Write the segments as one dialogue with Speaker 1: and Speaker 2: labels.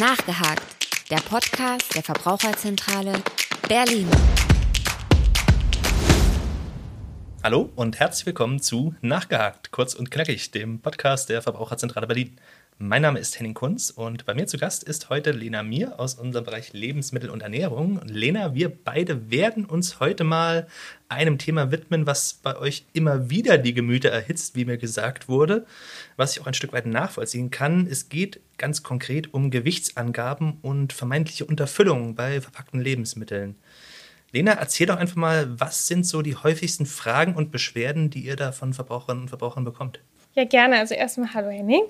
Speaker 1: Nachgehakt, der Podcast der Verbraucherzentrale Berlin.
Speaker 2: Hallo und herzlich willkommen zu Nachgehakt, kurz und knackig, dem Podcast der Verbraucherzentrale Berlin. Mein Name ist Henning Kunz und bei mir zu Gast ist heute Lena Mir aus unserem Bereich Lebensmittel und Ernährung. Lena, wir beide werden uns heute mal einem Thema widmen, was bei euch immer wieder die Gemüter erhitzt, wie mir gesagt wurde, was ich auch ein Stück weit nachvollziehen kann. Es geht ganz konkret um Gewichtsangaben und vermeintliche Unterfüllung bei verpackten Lebensmitteln. Lena, erzähl doch einfach mal, was sind so die häufigsten Fragen und Beschwerden, die ihr da von Verbraucherinnen und Verbrauchern bekommt?
Speaker 3: Ja, gerne. Also erstmal hallo Henning.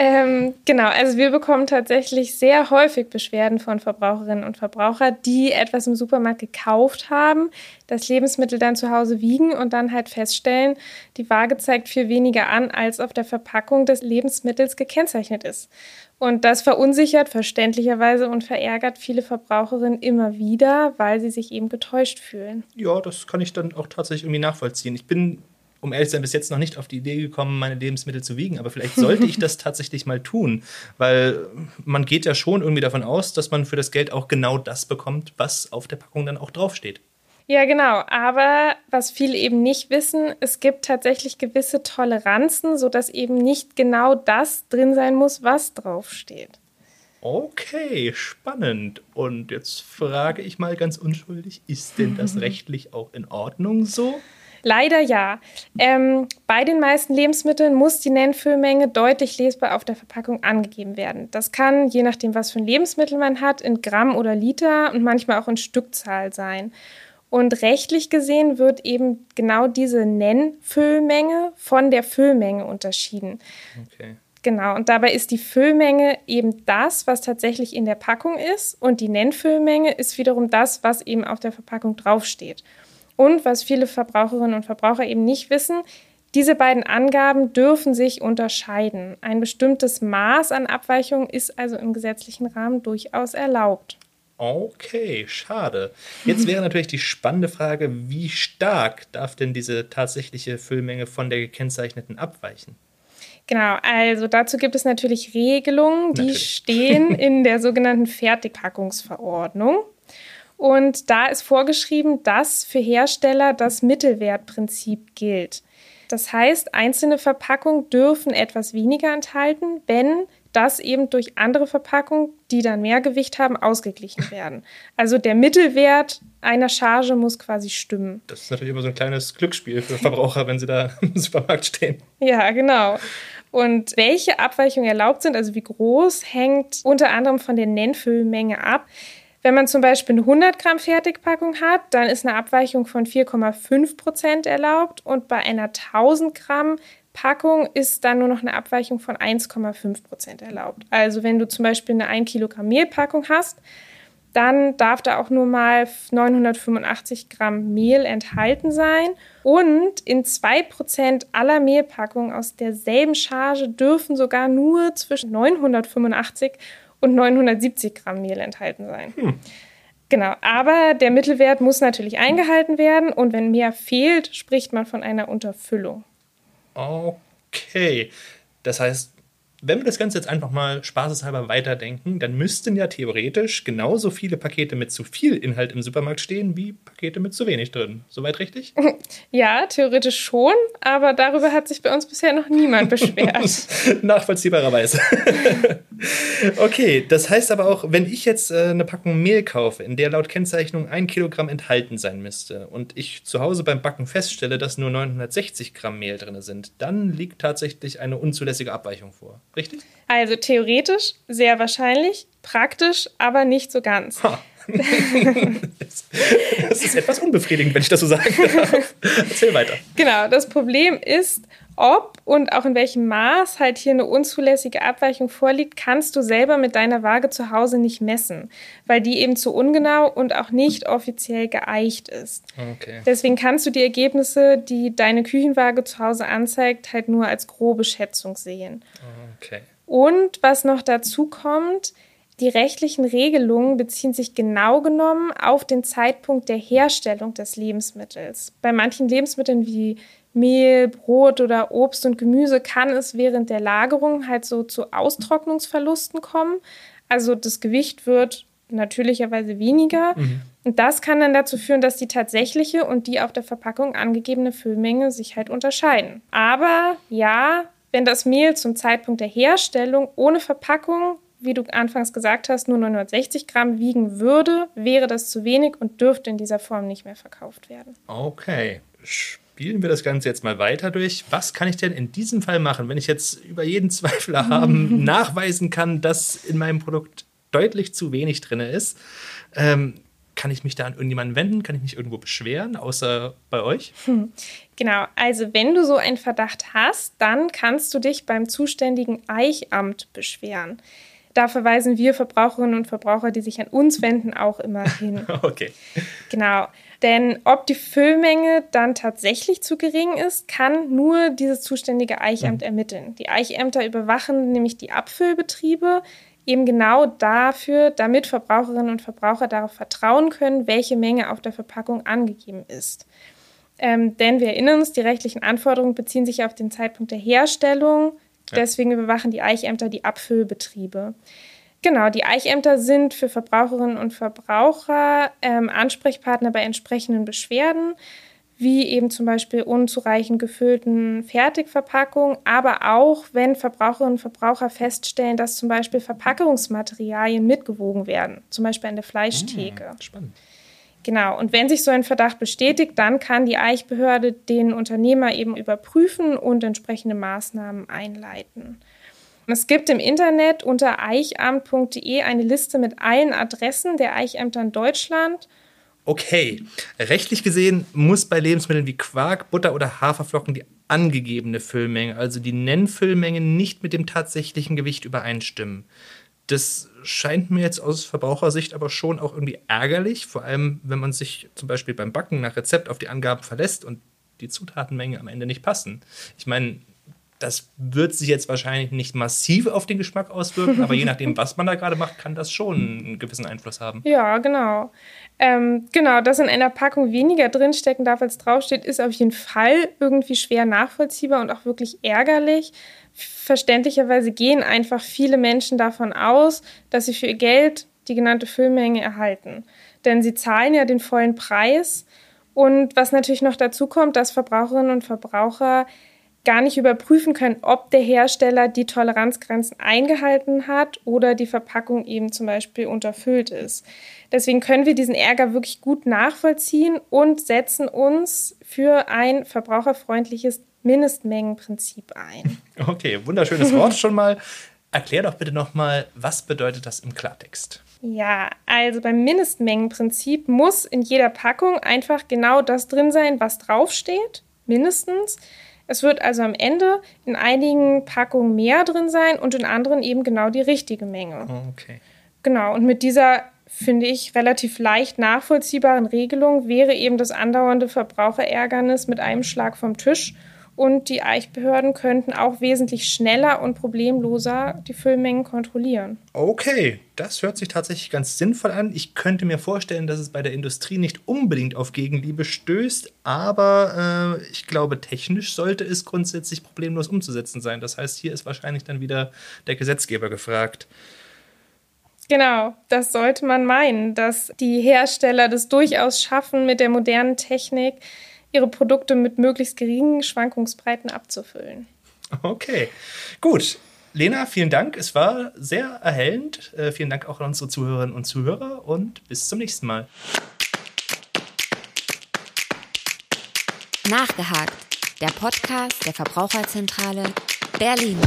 Speaker 3: Ähm, genau, also wir bekommen tatsächlich sehr häufig Beschwerden von Verbraucherinnen und Verbrauchern, die etwas im Supermarkt gekauft haben, das Lebensmittel dann zu Hause wiegen und dann halt feststellen, die Waage zeigt viel weniger an, als auf der Verpackung des Lebensmittels gekennzeichnet ist. Und das verunsichert verständlicherweise und verärgert viele Verbraucherinnen immer wieder, weil sie sich eben getäuscht fühlen.
Speaker 2: Ja, das kann ich dann auch tatsächlich irgendwie nachvollziehen. Ich bin um ehrlich zu sein, bis jetzt noch nicht auf die Idee gekommen, meine Lebensmittel zu wiegen. Aber vielleicht sollte ich das tatsächlich mal tun, weil man geht ja schon irgendwie davon aus, dass man für das Geld auch genau das bekommt, was auf der Packung dann auch draufsteht.
Speaker 3: Ja, genau. Aber was viele eben nicht wissen, es gibt tatsächlich gewisse Toleranzen, sodass eben nicht genau das drin sein muss, was draufsteht.
Speaker 2: Okay, spannend. Und jetzt frage ich mal ganz unschuldig, ist denn das rechtlich auch in Ordnung so?
Speaker 3: Leider ja. Ähm, bei den meisten Lebensmitteln muss die Nennfüllmenge deutlich lesbar auf der Verpackung angegeben werden. Das kann, je nachdem, was für ein Lebensmittel man hat, in Gramm oder Liter und manchmal auch in Stückzahl sein. Und rechtlich gesehen wird eben genau diese Nennfüllmenge von der Füllmenge unterschieden. Okay. Genau, und dabei ist die Füllmenge eben das, was tatsächlich in der Packung ist, und die Nennfüllmenge ist wiederum das, was eben auf der Verpackung draufsteht. Und was viele Verbraucherinnen und Verbraucher eben nicht wissen, diese beiden Angaben dürfen sich unterscheiden. Ein bestimmtes Maß an Abweichung ist also im gesetzlichen Rahmen durchaus erlaubt.
Speaker 2: Okay, schade. Jetzt wäre natürlich die spannende Frage, wie stark darf denn diese tatsächliche Füllmenge von der gekennzeichneten abweichen?
Speaker 3: Genau, also dazu gibt es natürlich Regelungen, die natürlich. stehen in der sogenannten Fertigpackungsverordnung. Und da ist vorgeschrieben, dass für Hersteller das Mittelwertprinzip gilt. Das heißt, einzelne Verpackungen dürfen etwas weniger enthalten, wenn das eben durch andere Verpackungen, die dann mehr Gewicht haben, ausgeglichen werden. Also der Mittelwert einer Charge muss quasi stimmen.
Speaker 2: Das ist natürlich immer so ein kleines Glücksspiel für Verbraucher, wenn sie da im Supermarkt stehen.
Speaker 3: Ja, genau. Und welche Abweichungen erlaubt sind, also wie groß, hängt unter anderem von der Nennfüllmenge ab. Wenn man zum Beispiel eine 100 Gramm Fertigpackung hat, dann ist eine Abweichung von 4,5 Prozent erlaubt und bei einer 1000 Gramm Packung ist dann nur noch eine Abweichung von 1,5 Prozent erlaubt. Also wenn du zum Beispiel eine 1 Kilogramm Mehlpackung hast, dann darf da auch nur mal 985 Gramm Mehl enthalten sein. Und in 2% aller Mehlpackungen aus derselben Charge dürfen sogar nur zwischen 985 und 970 Gramm Mehl enthalten sein. Hm. Genau, aber der Mittelwert muss natürlich eingehalten werden und wenn mehr fehlt, spricht man von einer Unterfüllung.
Speaker 2: Okay, das heißt, wenn wir das Ganze jetzt einfach mal spaßeshalber weiterdenken, dann müssten ja theoretisch genauso viele Pakete mit zu viel Inhalt im Supermarkt stehen, wie Pakete mit zu wenig drin. Soweit richtig?
Speaker 3: Ja, theoretisch schon, aber darüber hat sich bei uns bisher noch niemand beschwert.
Speaker 2: Nachvollziehbarerweise. okay, das heißt aber auch, wenn ich jetzt äh, eine Packung Mehl kaufe, in der laut Kennzeichnung ein Kilogramm enthalten sein müsste, und ich zu Hause beim Backen feststelle, dass nur 960 Gramm Mehl drin sind, dann liegt tatsächlich eine unzulässige Abweichung vor richtig?
Speaker 3: Also theoretisch sehr wahrscheinlich, praktisch aber nicht so ganz. Ha.
Speaker 2: das ist etwas unbefriedigend, wenn ich das so sagen darf. Erzähl weiter.
Speaker 3: Genau, das Problem ist, ob und auch in welchem Maß halt hier eine unzulässige Abweichung vorliegt, kannst du selber mit deiner Waage zu Hause nicht messen, weil die eben zu ungenau und auch nicht offiziell geeicht ist. Okay. Deswegen kannst du die Ergebnisse, die deine Küchenwaage zu Hause anzeigt, halt nur als grobe Schätzung sehen. Okay. Und was noch dazu kommt, die rechtlichen Regelungen beziehen sich genau genommen auf den Zeitpunkt der Herstellung des Lebensmittels. Bei manchen Lebensmitteln wie Mehl, Brot oder Obst und Gemüse kann es während der Lagerung halt so zu Austrocknungsverlusten kommen. Also das Gewicht wird natürlicherweise weniger. Mhm. Und das kann dann dazu führen, dass die tatsächliche und die auf der Verpackung angegebene Füllmenge sich halt unterscheiden. Aber ja, wenn das Mehl zum Zeitpunkt der Herstellung ohne Verpackung, wie du anfangs gesagt hast, nur 960 Gramm wiegen würde, wäre das zu wenig und dürfte in dieser Form nicht mehr verkauft werden.
Speaker 2: Okay. Spielen wir das Ganze jetzt mal weiter durch. Was kann ich denn in diesem Fall machen, wenn ich jetzt über jeden Zweifler haben nachweisen kann, dass in meinem Produkt deutlich zu wenig drin ist? Ähm, kann ich mich da an irgendjemanden wenden? Kann ich mich irgendwo beschweren, außer bei euch? Hm.
Speaker 3: Genau, also wenn du so einen Verdacht hast, dann kannst du dich beim zuständigen Eichamt beschweren. Da verweisen wir Verbraucherinnen und Verbraucher, die sich an uns wenden, auch immer hin.
Speaker 2: okay.
Speaker 3: Genau. Denn ob die Füllmenge dann tatsächlich zu gering ist, kann nur dieses zuständige Eichamt mhm. ermitteln. Die Eichämter überwachen nämlich die Abfüllbetriebe, eben genau dafür, damit Verbraucherinnen und Verbraucher darauf vertrauen können, welche Menge auf der Verpackung angegeben ist. Ähm, denn wir erinnern uns, die rechtlichen Anforderungen beziehen sich auf den Zeitpunkt der Herstellung. Ja. Deswegen überwachen die Eichämter die Abfüllbetriebe. Genau, die Eichämter sind für Verbraucherinnen und Verbraucher ähm, Ansprechpartner bei entsprechenden Beschwerden wie eben zum Beispiel unzureichend gefüllten Fertigverpackungen, aber auch wenn Verbraucherinnen und Verbraucher feststellen, dass zum Beispiel Verpackungsmaterialien mitgewogen werden, zum Beispiel an der Fleischtheke.
Speaker 2: Hm, spannend.
Speaker 3: Genau, und wenn sich so ein Verdacht bestätigt, dann kann die Eichbehörde den Unternehmer eben überprüfen und entsprechende Maßnahmen einleiten. Es gibt im Internet unter eichamt.de eine Liste mit allen Adressen der Eichämter in Deutschland
Speaker 2: Okay, rechtlich gesehen muss bei Lebensmitteln wie Quark, Butter oder Haferflocken die angegebene Füllmenge, also die Nennfüllmenge, nicht mit dem tatsächlichen Gewicht übereinstimmen. Das scheint mir jetzt aus Verbrauchersicht aber schon auch irgendwie ärgerlich, vor allem wenn man sich zum Beispiel beim Backen nach Rezept auf die Angaben verlässt und die Zutatenmenge am Ende nicht passen. Ich meine, das wird sich jetzt wahrscheinlich nicht massiv auf den Geschmack auswirken, aber je nachdem, was man da gerade macht, kann das schon einen gewissen Einfluss haben.
Speaker 3: Ja, genau. Ähm, genau, dass in einer Packung weniger drinstecken darf, als draufsteht, ist auf jeden Fall irgendwie schwer nachvollziehbar und auch wirklich ärgerlich. Verständlicherweise gehen einfach viele Menschen davon aus, dass sie für ihr Geld die genannte Füllmenge erhalten. Denn sie zahlen ja den vollen Preis. Und was natürlich noch dazu kommt, dass Verbraucherinnen und Verbraucher gar nicht überprüfen können, ob der Hersteller die Toleranzgrenzen eingehalten hat oder die Verpackung eben zum Beispiel unterfüllt ist. Deswegen können wir diesen Ärger wirklich gut nachvollziehen und setzen uns für ein verbraucherfreundliches Mindestmengenprinzip ein.
Speaker 2: Okay, wunderschönes Wort schon mal. Erklär doch bitte nochmal, was bedeutet das im Klartext?
Speaker 3: Ja, also beim Mindestmengenprinzip muss in jeder Packung einfach genau das drin sein, was draufsteht, mindestens. Es wird also am Ende in einigen Packungen mehr drin sein und in anderen eben genau die richtige Menge.
Speaker 2: Okay.
Speaker 3: Genau, und mit dieser, finde ich, relativ leicht nachvollziehbaren Regelung wäre eben das andauernde Verbraucherärgernis mit einem Schlag vom Tisch und die Eichbehörden könnten auch wesentlich schneller und problemloser die Füllmengen kontrollieren.
Speaker 2: Okay, das hört sich tatsächlich ganz sinnvoll an. Ich könnte mir vorstellen, dass es bei der Industrie nicht unbedingt auf Gegenliebe stößt, aber äh, ich glaube, technisch sollte es grundsätzlich problemlos umzusetzen sein. Das heißt, hier ist wahrscheinlich dann wieder der Gesetzgeber gefragt.
Speaker 3: Genau, das sollte man meinen, dass die Hersteller das durchaus schaffen, mit der modernen Technik ihre Produkte mit möglichst geringen Schwankungsbreiten abzufüllen.
Speaker 2: Okay, gut. Lena, vielen Dank. Es war sehr erhellend. Äh, vielen Dank auch an unsere Zuhörerinnen und Zuhörer und bis zum nächsten Mal.
Speaker 1: Nachgehakt, der Podcast der Verbraucherzentrale Berlin.